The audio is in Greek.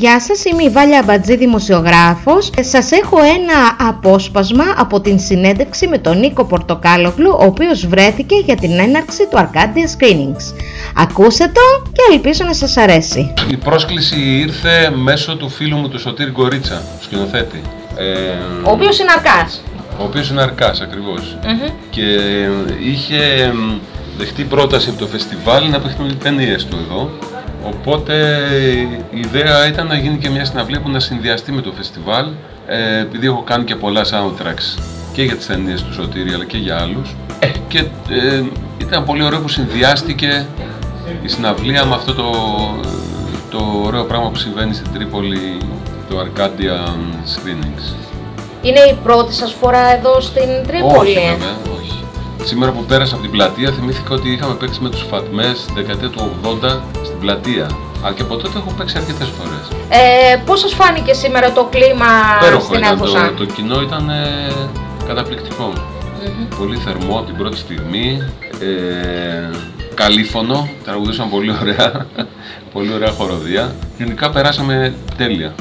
Γεια σας, είμαι η Βάλια Μπατζή, δημοσιογράφος. Σας έχω ένα απόσπασμα από την συνέντευξη με τον Νίκο Πορτοκάλογλου, ο οποίος βρέθηκε για την έναρξη του Arcadia Screenings. Ακούστε το και ελπίζω να σας αρέσει. Η πρόσκληση ήρθε μέσω του φίλου μου του Σωτήρη Κορίτσα, σκηνοθέτη. Ε, ο οποίος είναι αρκάς. Ο οποίος είναι αρκάς, Και είχε δεχτεί πρόταση από το φεστιβάλ να παιχτούν ταινίες του εδώ Οπότε η ιδέα ήταν να γίνει και μια συναυλία που να συνδυαστεί με το φεστιβάλ ε, επειδή έχω κάνει και πολλά soundtracks και για τις ταινίες του Σωτήρη αλλά και για άλλους ε, και ε, ήταν πολύ ωραίο που συνδυάστηκε η συναυλία με αυτό το, το ωραίο πράγμα που συμβαίνει στην Τρίπολη το Arcadia Screenings. Είναι η πρώτη σας φορά εδώ στην Τρίπολη; Όχι βέβαια, όχι. Σήμερα που πέρασα από την πλατεία θυμήθηκα ότι είχαμε παίξει με τους Φατμές τη δεκαετία του 80 στην πλατεία. Αλλά και από τότε έχω παίξει αρκετές φορές. Ε, Πώς σας φάνηκε σήμερα το κλίμα Πέροχο στην αίθουσα, το, το κοινό ήταν ε, καταπληκτικό. Πολύ θερμό την πρώτη στιγμή. Ε, καλήφωνο, τραγουδούσαν πολύ ωραία. πολύ ωραία χοροδία. Γενικά περάσαμε τέλεια.